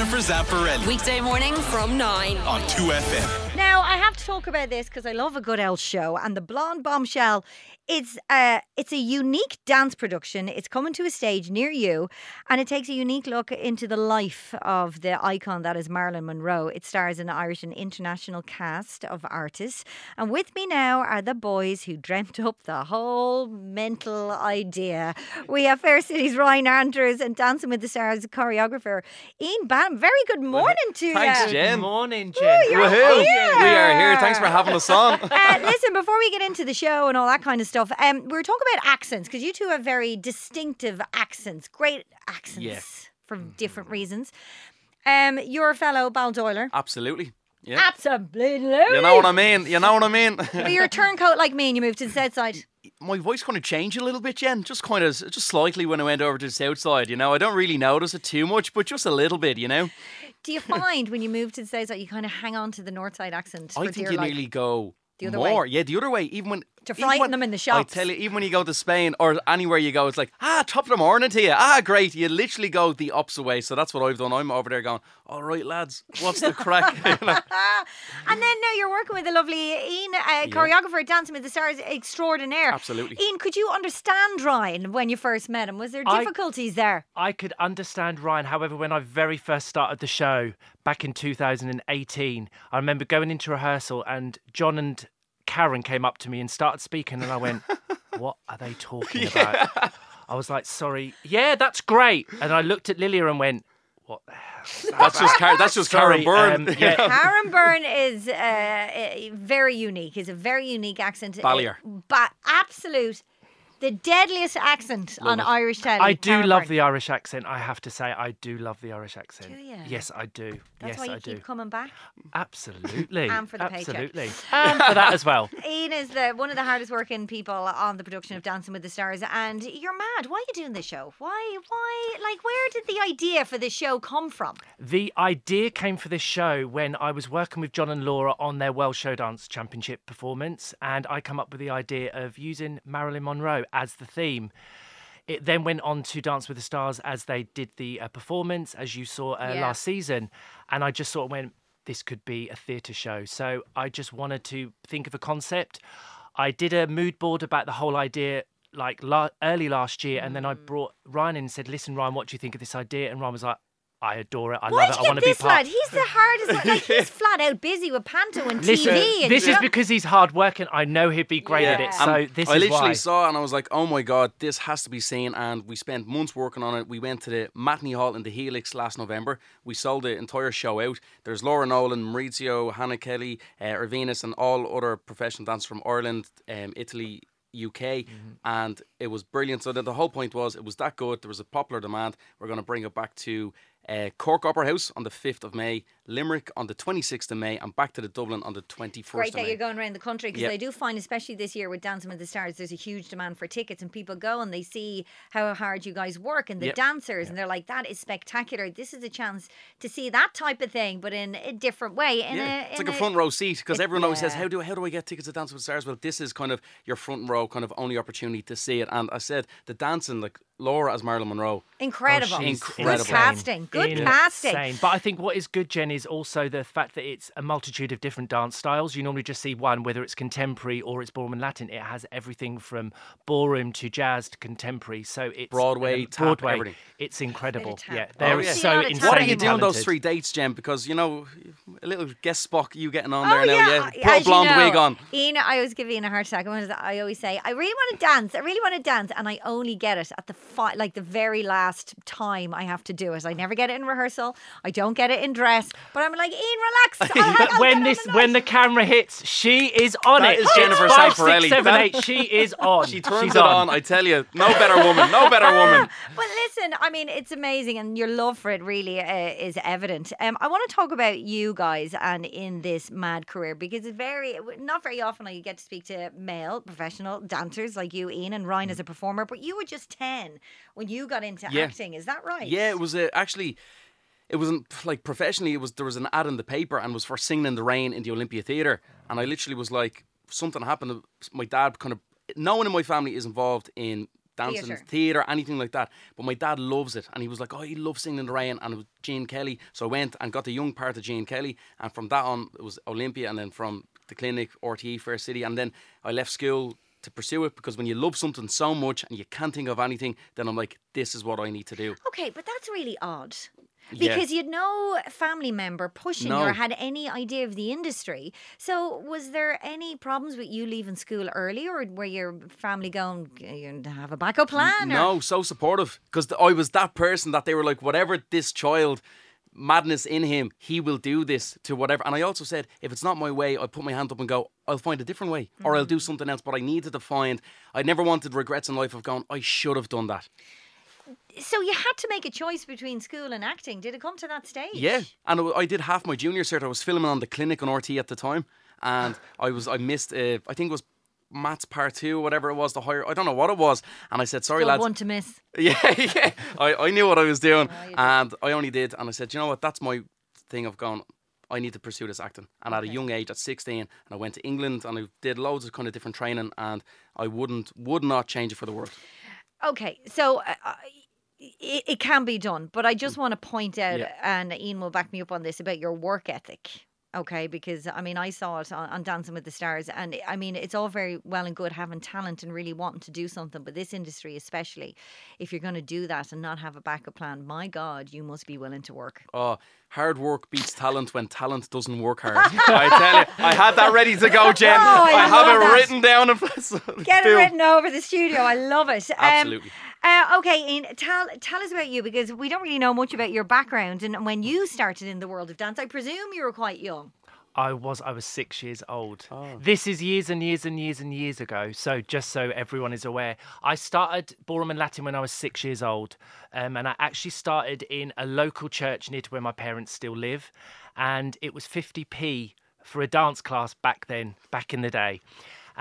Jennifer Zamparelli Weekday morning from 9. on 2FM. Now, I have to talk about this because I love a good elf show, and the Blonde Bombshell. It's uh, it's a unique dance production. It's coming to a stage near you, and it takes a unique look into the life of the icon that is Marilyn Monroe. It stars an Irish and international cast of artists, and with me now are the boys who dreamt up the whole mental idea. We have Fair City's Ryan Andrews and Dancing with the Stars choreographer Ian Bam. Very good morning to you. Thanks, Jen. Good morning, Jen. you're Woohoo! here. We are here. Thanks for having us on. uh, listen, before we get into the show and all that kind of stuff, um, we were talking about accents because you two have very distinctive accents, great accents Yeah. for different reasons. Um, you're a fellow Baldoyler. Absolutely. Yeah. Absolutely. You know what I mean? You know what I mean? But you're a turncoat like me and you moved to the south side. My voice kind of changed a little bit, Jen. Just kind of, just slightly when I went over to the south side. You know, I don't really notice it too much, but just a little bit. You know, Do you find when you move to the south side, you kind of hang on to the north side accent? I think you life? nearly go The other way. more. Yeah, the other way. Even when To even frighten when- them in the shops. I tell you, even when you go to Spain or anywhere you go, it's like ah, top of the morning to you. Ah, great. You literally go the opposite way. So that's what I've done. I'm over there going, all right, lads, what's the crack? And then now you're working with the lovely Ian, uh, choreographer at Dancing with the Stars extraordinaire. Absolutely. Ian, could you understand Ryan when you first met him? Was there I- difficulties there? I could understand Ryan. However, when I very first started the show back in 2018, I remember going into rehearsal and John and Karen came up to me and started speaking, and I went, "What are they talking about?" I was like, "Sorry, yeah, that's great." And I looked at Lilia and went, "What the hell?" that that's just Car- that's just Sorry, Karen Byrne. um, yeah. Karen Byrne is uh, very unique. He's a very unique accent. Ballier. But absolute, the deadliest accent on. Irish telly. I do love Byrne. the Irish accent. I have to say, I do love the Irish accent. Do ya? Yes, I do. That's yes, why you I keep do. coming back. Absolutely. And for the paycheck. Absolutely. And um, for that as well. Ian is the one of the hardest working people on the production of Dancing with the Stars, and you're mad. Why are you doing this show? Why? Why? Like, where did the idea for this show come from? The idea came for this show when I was working with John and Laura on their Welsh Show Dance Championship performance, and I come up with the idea of using Marilyn Monroe as the theme. It then went on to Dance with the Stars as they did the uh, performance, as you saw uh, Yeah. last season, and I just sort of went, this could be a theatre show. So I just wanted to think of a concept. I did a mood board about the whole idea like la- early last year, and then I brought Ryan in and said, "Listen, Ryan, what do you think of this idea?" And Ryan was like, "I adore it. I Why love did it. you I want get to be this part." lad? He's the hardest. Like, he's flat out busy with panto and Listen, TV. And this is stuff. because he's hardworking. I know he'd be great at it. Yeah. So And this I is literally why. saw it and I was like, oh my god, this has to be seen. And we spent months working on it. We went to the matinee hall in the Helix last November. We sold the entire show out. There's Laura Nolan, Maurizio, Hannah Kelly, uh, Irvinus, and all other professional dancers from Ireland, um, Italy. UK and it was brilliant. So then the whole point was it was that good. There was a popular demand. We're going to bring it back to uh, Cork Opera House on the 5th of May, Limerick on the 26th of May, and back to the Dublin on the 21st Great of that May. you're going around the country because Yep. I do find, especially this year with Dancing with the Stars, there's a huge demand for tickets, and people go and they see how hard you guys work and the Yep. dancers, and they're like, "That is spectacular! This is a chance to see that type of thing, but in a different way." In Yeah, a, it's like a a- front row seat because it- everyone always says, "How do how do I get tickets to Dancing with the Stars?" Well, this is kind of your front row, kind of only opportunity to see it. And I said the dancing, like Laura as Marilyn Monroe, oh, Incredible, Oh, Incredible. Good casting, good Insane. casting. But I think what is good, Jen, is also the fact that it's a multitude of different dance styles. You normally just see one, whether it's contemporary or it's ballroom and Latin. It has everything from ballroom to jazz to contemporary. So it's Broadway, um, tap, Broadway. everything. It's incredible. tap. Yeah, Oh, they're yeah. So lot of insanely tap. What are you doing those three dates, Jen? Because you know, a little guest spot you getting on Oh there now, yeah, yeah. I- Put a as you blonde know, wig on. Ian, I always give Ian a heart attack. I I always say, I really want to dance. I really want to dance, and I only get it at the fi- like the very last time I have to do it. I never get it in rehearsal. I don't get it in dress. But I'm like, Ian, relax. I'll, But I'll when this on when the camera hits, she is on That it. is It's Jennifer five, Zamparelli. six, seven, That- eight. She is on. She turns She's it on. I tell you, no better woman, no better woman. But listen, I mean, it's amazing, and your love for it really uh, is evident. Um, I want to talk about you guys and in this mad career because it's very, not very often I get to speak to male professional dancers like you, Ian, and Ryan as a performer. But you were just ten when you got into Yeah. acting. Is that right? Yeah, it was uh, actually. It wasn't like professionally. It was there was an ad in the paper and was for singing in the rain in the Olympia Theatre, and I literally was like, something happened. My dad kind of, no one in my family is involved in dancing, Theatre. theatre, anything like that. But my dad loves it, and he was like, "Oh, he loves singing in the rain." And it was Gene Kelly, so I went and got the young part of Gene Kelly, and from that on, it was Olympia, and then from the clinic, RTE, Fair City, and then I left school to pursue it because when you love something so much and you can't think of anything, then I'm like, this is what I need to do. Okay, but that's really odd. Yeah. Because you'd no family member pushing you No. or had any idea of the industry. So, was there any problems with you leaving school early, or were your family going, you have a backup plan? or- No, so supportive because I was that person that they were like, whatever this child madness in him, he will do this to whatever. And I also said, if it's not my way, I put my hand up and go, I'll find a different way, or I'll do Mm. something else. But I needed to find. I never wanted regrets in life of going, I should have done that. So, you had to make a choice between school and acting. Did it come to that stage? Yeah, and I I did half my junior cert. I was filming on the clinic on RT at the time, and I was I missed. Uh, I think it was. Matt's part two, whatever it was, the higher, I don't know what it was. And I said, sorry, Good lads. one to miss. Yeah, yeah. I, I knew what I was doing, Oh, and I only did. And I said, you know what? That's my thing of going. I need to pursue this acting. And at a young age, at 16, and I went to England and I did loads of kind of different training, and I wouldn't, would not change it for the world. Okay, so uh, uh, it, it can be done, but I just want to point out, Yeah. and Ian will back me up on this about your work ethic. Okay, because I mean, I saw it on, on Dancing with the Stars, and I mean, it's all very well and good having talent and really wanting to do something, but this industry, especially, if you're going to do that and not have a backup plan, my God, you must be willing to work. Oh, hard work beats talent when talent doesn't work hard. I tell you, I had that ready to go, Jen. Oh, I have love it that. written down. Get it written over the studio. I love it. Um, Absolutely. Uh, okay, Ian, tell tell us about you because we don't really know much about your background and when you started in the world of dance. I presume you were quite young. I was I was six years old. Oh. This is years and years and years and years ago. So just so everyone is aware, I started ballroom and Latin when I was six years old, um, and I actually started in a local church near to where my parents still live, and it was 50p for a dance class back then, back in the day.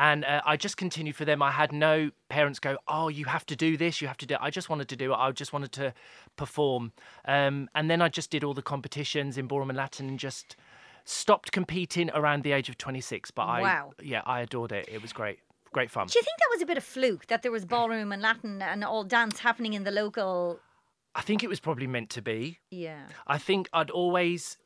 And uh, I just continued for them. I had no parents go, "Oh, you have to do this. You have to do." It. I just wanted to do it. I just wanted to perform. Um, and then I just did all the competitions in ballroom and Latin, and just stopped competing around the age of 26 but i Wow. yeah i adored it it was great great fun Do you think that was a bit of fluke that there was ballroom and Latin and all dance happening in the local? i think it was probably meant to be Yeah. i think i'd always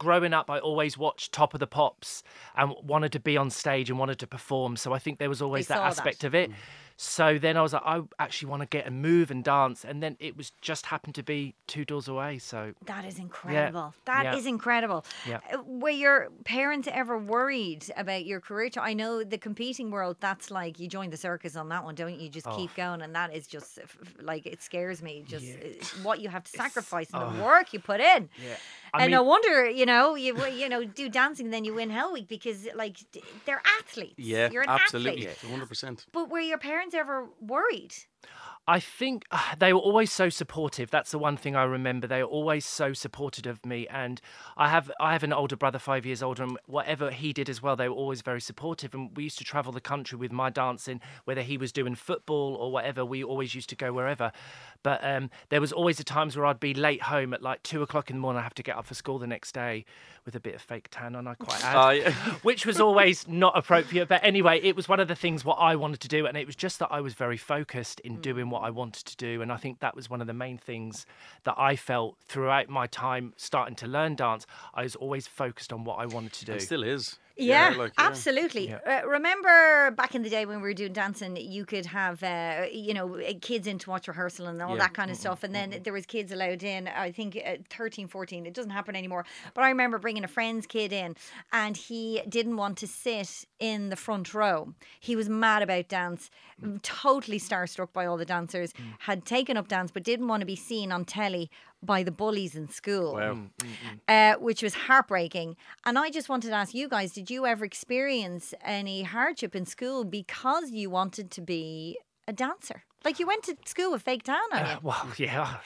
growing up i always watched top of the pops and wanted to be on stage and wanted to perform. So i think there was always that saw that. aspect of it mm. So then i was like i actually want to get and move and dance and then it was just happened to be two doors away so That is incredible. That is Yeah. incredible. Yeah. Uh, Were your parents ever worried about your career? I know the competing world, that's like you join the circus on that one, don't you? You just Oh. keep going, and that is just f- f- like it scares me. Just uh, what you have to sacrifice and oh. the work you put in. yeah I and no wonder, you know, you you know do dancing, and then you win Hell Week because like they're athletes. Yeah, you're an absolutely, athlete. 100%. But were your parents ever worried? I think uh, they were always so supportive. That's the one thing I remember. They were always so supportive of me, and I have I have an older brother, five years older, and whatever he did as well, they were always very supportive. And we used to travel the country with my dancing, whether he was doing football or whatever. We always used to go wherever. But um, there was always the times where I'd be late home at like two o'clock in the morning. I have to get up for school the next day with a bit of fake tan on. I quite add Oh, yeah. which was always not appropriate. But anyway, it was one of the things what I wanted to do, and it was just that I was very focused in doing what I wanted to do, and I think that was one of the main things that I felt throughout my time starting to learn dance. I was always focused on what I wanted to do. It still is. Yeah, like, yeah. absolutely. Uh, remember back in the day when we were doing dancing, you could have, uh, you know, uh, kids in to watch rehearsal and all Yeah. that kind of stuff. And then there was kids allowed in, I think uh, 13, 14. It doesn't happen anymore. But I remember bringing a friend's kid in and he didn't want to sit in the front row. He was mad about dance, totally starstruck by all the dancers, had taken up dance, but didn't want to be seen on telly by the bullies in school Wow. uh, which was heartbreaking. And I just wanted to ask you guys: Did you ever experience any hardship in school because you wanted to be a dancer? Like you went to school with fake tan on. Uh, well, yeah.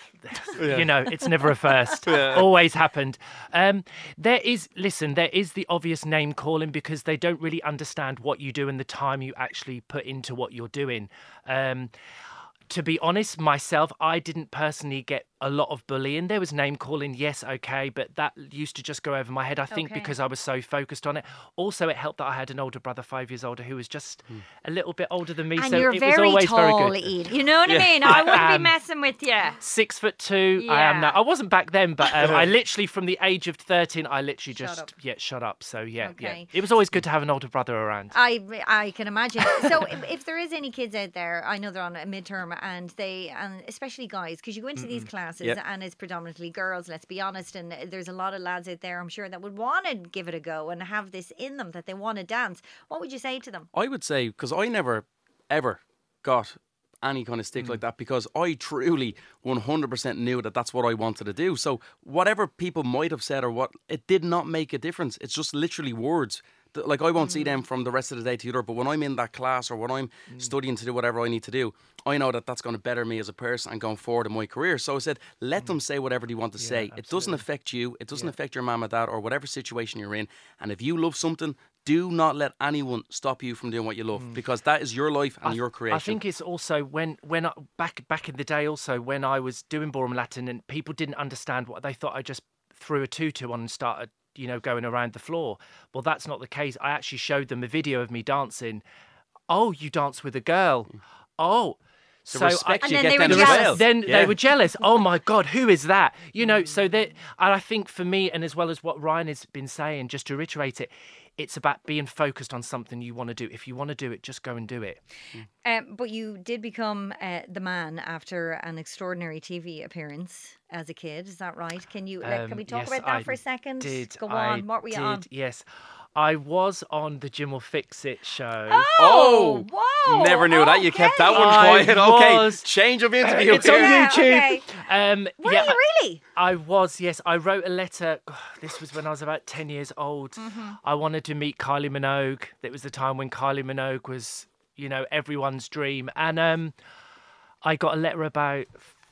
you know, it's never a first. Always happened. Um, there is, listen, there is the obvious name calling because they don't really understand what you do and the time you actually put into what you're doing. Um, to be honest, myself, I didn't personally get a lot of bullying. There was name calling, yes, okay, but that used to just go over my head. I think Okay. because I was so focused on it. Also, it helped that I had an older brother, five years older, who was just a little bit older than me. And so you're it very was always tall, very good. Ian. You know what I mean? I wouldn't be messing with you. Six foot two, I am now. I wasn't back then, but um, I literally, from the age of thirteen, I literally Shut just up. yeah, shut up. So yeah, Okay. yeah. It was always good to have an older brother around. I, I can imagine. So if, if there is any kids out there, I know they're on a midterm and they, and especially guys, because you go into these classes Yep. and it's predominantly girls, let's be honest, and there's a lot of lads out there, I'm sure, that would want to give it a go and have this in them that they want to dance. What would you say to them? I would say because I never ever got any kind of stick like mm. that because I truly 100% knew that that's what I wanted to do. So whatever people might have said or what it did not make a difference. It's just literally words. Like I won't see mm. them from the rest of the day to the other, but when I'm in that class or when I'm mm. studying to do whatever I need to do, I know that that's going to better me as a person and going forward in my career. So I said, let them mm. say whatever they want to say. It doesn't affect you. It doesn't affect your mum or dad or whatever situation you're in. And if you love something, do not let anyone stop you from doing what you love because that is your life and I- your creation. I think it's also when when I, back back in the day also when I was doing ballroom Latin and people didn't understand what they thought I just threw a tutu on and started you know going around the floor. Well, that's not the case. I actually showed them a video of me dancing. Oh, you dance with a girl. Mm. Oh. The so respect I, And you then get they were then jealous. well. then Yeah. they were jealous. Oh my God, who is that? You know, so that, and I think for me, and as well as what Ryan has been saying, just to reiterate it, it's about being focused on something you want to do. If you want to do it, just go and do it. Um, but you did become uh, the man after an extraordinary TV appearance as a kid. Is that right? Can you? like, can Um, we talk yes, about that I for a second? Did Go I on. What were you did, on? Yes, I was on the Jim will fix it show. Oh, whoa! Never knew that. You kept that one I quiet. Okay, was- change of interview. it's on here. Yeah, YouTube. okay. Um, Were yeah, you really? I was, yes. I wrote a letter. This was when I was about 10 years old. Mm-hmm. I wanted to meet Kylie Minogue. It was the time when Kylie Minogue was, you know, everyone's dream. And um, I got a letter about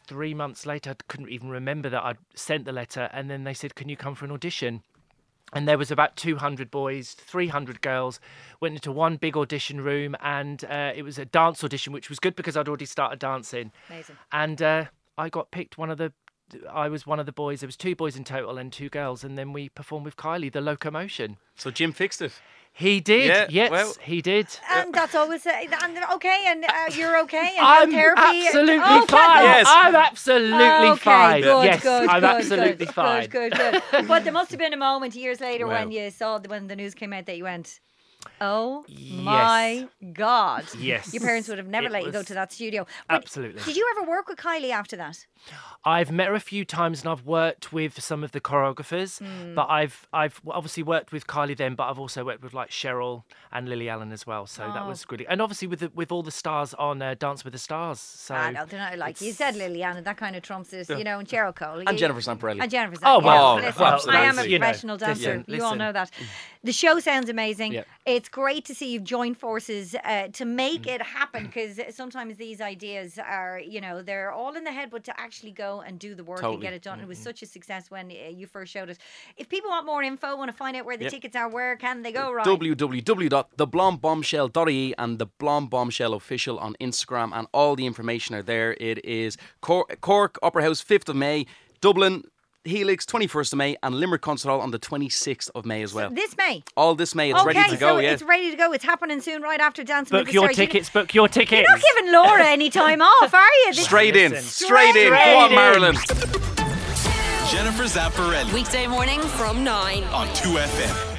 three months later. I couldn't even remember that I'd sent the letter. And then they said, Can you come for an audition? And there was about 200 boys 300 girls went into one big audition room and uh, it was a dance audition which was good because i'd already started dancing Amazing. and uh, i got picked one of the i was one of the boys there was two boys in total and two girls and then we performed with kylie the locomotion So Jim fixed it. He did Yeah, yes well- he did And that's always uh, and okay, and uh, you're okay, and I'm therapy. absolutely oh, fine. Yes. I'm absolutely okay, fine. Good, yes, good, I'm good, absolutely good, fine. Good, good, good. but there must have been a moment years later when you saw the, when the news came out that you went, "Oh my god!" Yes. Your parents would have never It let you go to that studio. But Absolutely. Did you ever work with Kylie after that? I've met her a few times and I've worked with some of the choreographers, Hmm. but I've I've obviously worked with Kylie then, but I've also worked with like Cheryl and Lily Allen as well. So that Oh. was really, and obviously with the, with all the stars on uh, Dance with the Stars. So Ah, no, they're not like you said, Liliana. That kind of trumps it, you know, and Cheryl Cole And you- Jennifer Zamparelli. And Jennifer. Oh, wow, well, Listen, well, I am a absolutely. You know, professional dancer. listen, you all know that. The show sounds amazing. Yeah. It's great to see you've joined forces uh, to make Mm. it happen because sometimes these ideas are, you know, they're all in the head, but to actually go and do the work and get it done. It was such a success when uh, you first showed it. If people want more info, want to find out where the Yep. tickets are, where can they go? Right. www.theblondbombshell.ie and the Blonde Bombshell official on Instagram, and all the information are there. It is Cork, Cork Opera House, 5th of May, Dublin, Helix, 21st of May, and Limerick Concert Hall on the 26th of May as well. This May. all this May, it's okay, ready to go. so yeah. it's ready to go. It's happening soon, right after Dancing with the your Stars. You- tickets. Book your tickets. You're not giving Laura any time off, are you? This- Straight in, Listen. straight in. Straight Go on, in. Marilyn. Jennifer Zamparelli Weekday morning from 9. on 2FM.